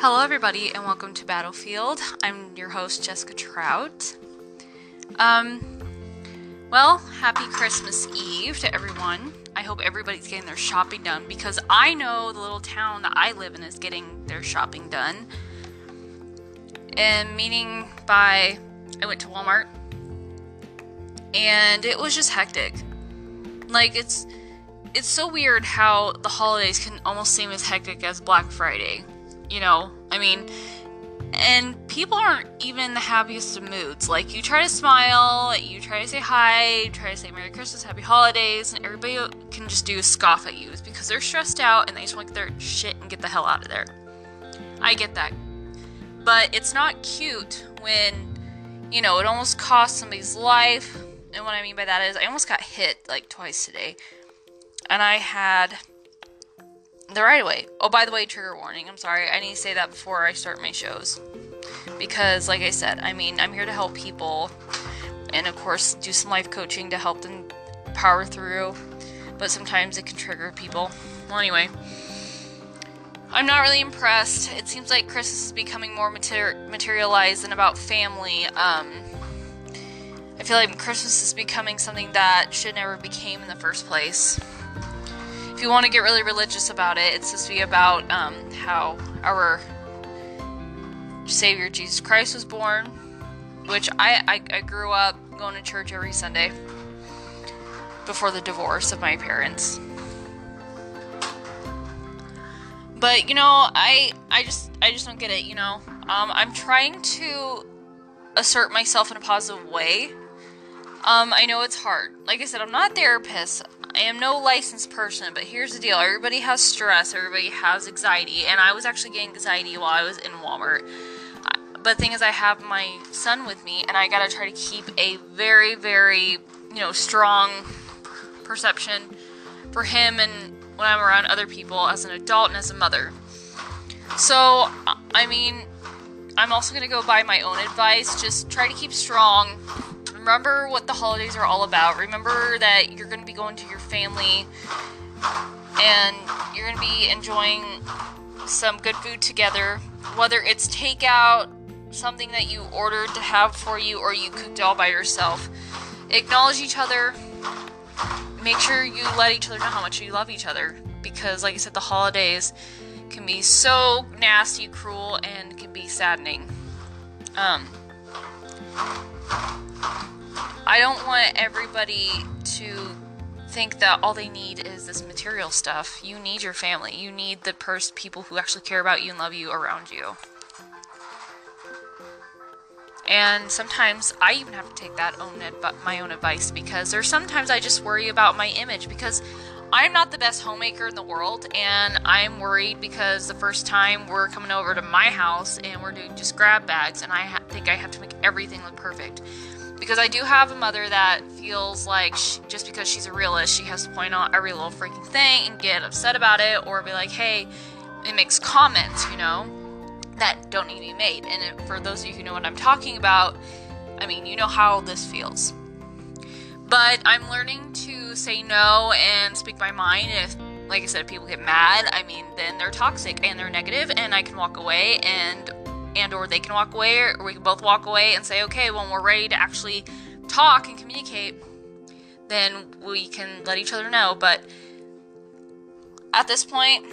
Hello, everybody, and welcome to Battlefield. I'm your host, Jessica Trout. Um, well, happy Christmas Eve to everyone. I hope everybody's getting their shopping done because I know the little town that I live in is getting their shopping done. And meaning by I went to Walmart and it was just hectic. Like it's it's so weird how the holidays can almost seem as hectic as Black Friday. You know, I mean, and people aren't even in the happiest of moods. Like, you try to smile, you try to say hi, you try to say Merry Christmas, Happy Holidays, and everybody can just do scoff at you. Because they're stressed out and they just want their shit and get the hell out of there. I get that. But it's not cute when, you know, it almost cost somebody's life. And what I mean by that is, I almost got hit like twice today. And I had the right way. Oh, by the way, trigger warning. I'm sorry. I need to say that before I start my shows. Because, like I said, I mean, I'm here to help people and, of course, do some life coaching to help them power through. But sometimes it can trigger people. Well, anyway, I'm not really impressed. It seems like Christmas is becoming more mater- materialized and about family. Um, I feel like Christmas is becoming something that should never became in the first place if you want to get really religious about it, it's supposed to be about um, how our Savior Jesus Christ was born, which I, I, I grew up going to church every Sunday before the divorce of my parents. But you know, I I just I just don't get it. You know, um, I'm trying to assert myself in a positive way. Um, I know it's hard. Like I said, I'm not a therapist. I am no licensed person, but here's the deal everybody has stress, everybody has anxiety, and I was actually getting anxiety while I was in Walmart. Uh, but the thing is, I have my son with me, and I gotta try to keep a very, very, you know, strong perception for him and when I'm around other people as an adult and as a mother. So, I mean, I'm also gonna go by my own advice. Just try to keep strong remember what the holidays are all about. Remember that you're going to be going to your family and you're going to be enjoying some good food together. Whether it's takeout, something that you ordered to have for you, or you cooked all by yourself. Acknowledge each other. Make sure you let each other know how much you love each other. Because, like I said, the holidays can be so nasty, cruel, and can be saddening. Um, I don't want everybody to think that all they need is this material stuff. You need your family. You need the pers- people who actually care about you and love you around you. And sometimes I even have to take that own my own advice because there's sometimes I just worry about my image because I'm not the best homemaker in the world and I'm worried because the first time we're coming over to my house and we're doing just grab bags and I ha- think I have to make everything look perfect because I do have a mother that feels like she, just because she's a realist, she has to point out every little freaking thing and get upset about it, or be like, hey, it makes comments, you know, that don't need to be made. And for those of you who know what I'm talking about, I mean, you know how this feels. But I'm learning to say no and speak my mind. If, like I said, if people get mad, I mean, then they're toxic and they're negative, and I can walk away and and or they can walk away or we can both walk away and say okay when we're ready to actually talk and communicate then we can let each other know. But at this point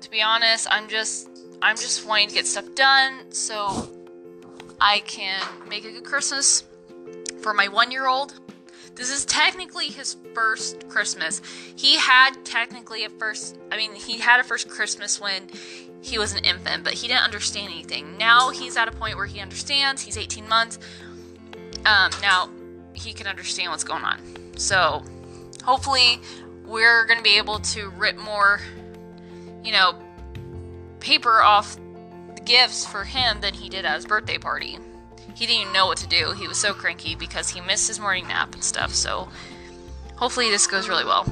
to be honest i'm just i'm just wanting to get stuff done so i can make a good christmas for my one year old this is technically his first christmas. He had technically a first i mean he had a first christmas when he was an infant, but he didn't understand anything. Now he's at a point where he understands. He's 18 months. Um, now he can understand what's going on. So hopefully we're going to be able to rip more, you know, paper off the gifts for him than he did at his birthday party. He didn't even know what to do. He was so cranky because he missed his morning nap and stuff. So hopefully this goes really well.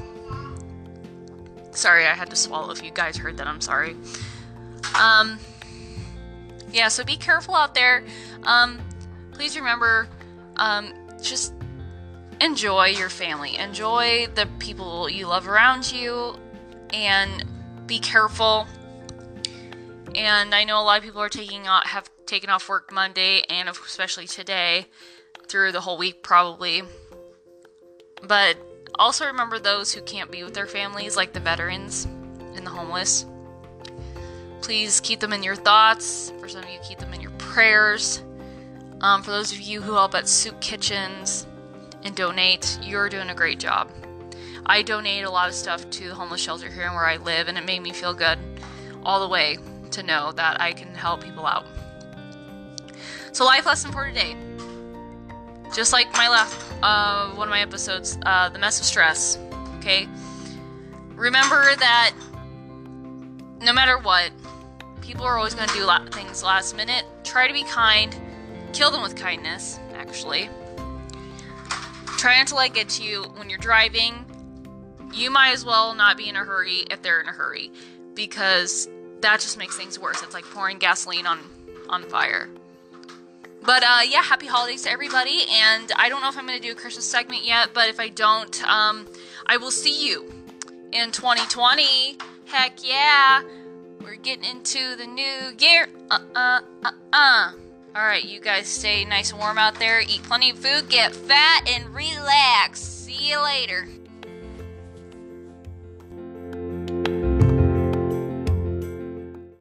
Sorry, I had to swallow. If you guys heard that, I'm sorry. Um, yeah, so be careful out there. Um, please remember, um, just enjoy your family, enjoy the people you love around you, and be careful. And I know a lot of people are taking off, have taken off work Monday and especially today through the whole week probably. But also remember those who can't be with their families, like the veterans and the homeless. Please keep them in your thoughts. For some of you, keep them in your prayers. Um, for those of you who help at soup kitchens and donate, you're doing a great job. I donate a lot of stuff to the homeless shelter here and where I live, and it made me feel good all the way to know that I can help people out. So, life lesson for today. Just like my last uh, one of my episodes, uh, the mess of stress. Okay, remember that no matter what, people are always going to do things last minute. Try to be kind. Kill them with kindness. Actually, try not to let get to you when you're driving. You might as well not be in a hurry if they're in a hurry, because that just makes things worse. It's like pouring gasoline on on fire. But uh, yeah, happy holidays to everybody. And I don't know if I'm going to do a Christmas segment yet, but if I don't, um, I will see you in 2020. Heck yeah. We're getting into the new year. Uh uh uh uh. Alright, you guys stay nice and warm out there. Eat plenty of food, get fat, and relax. See you later.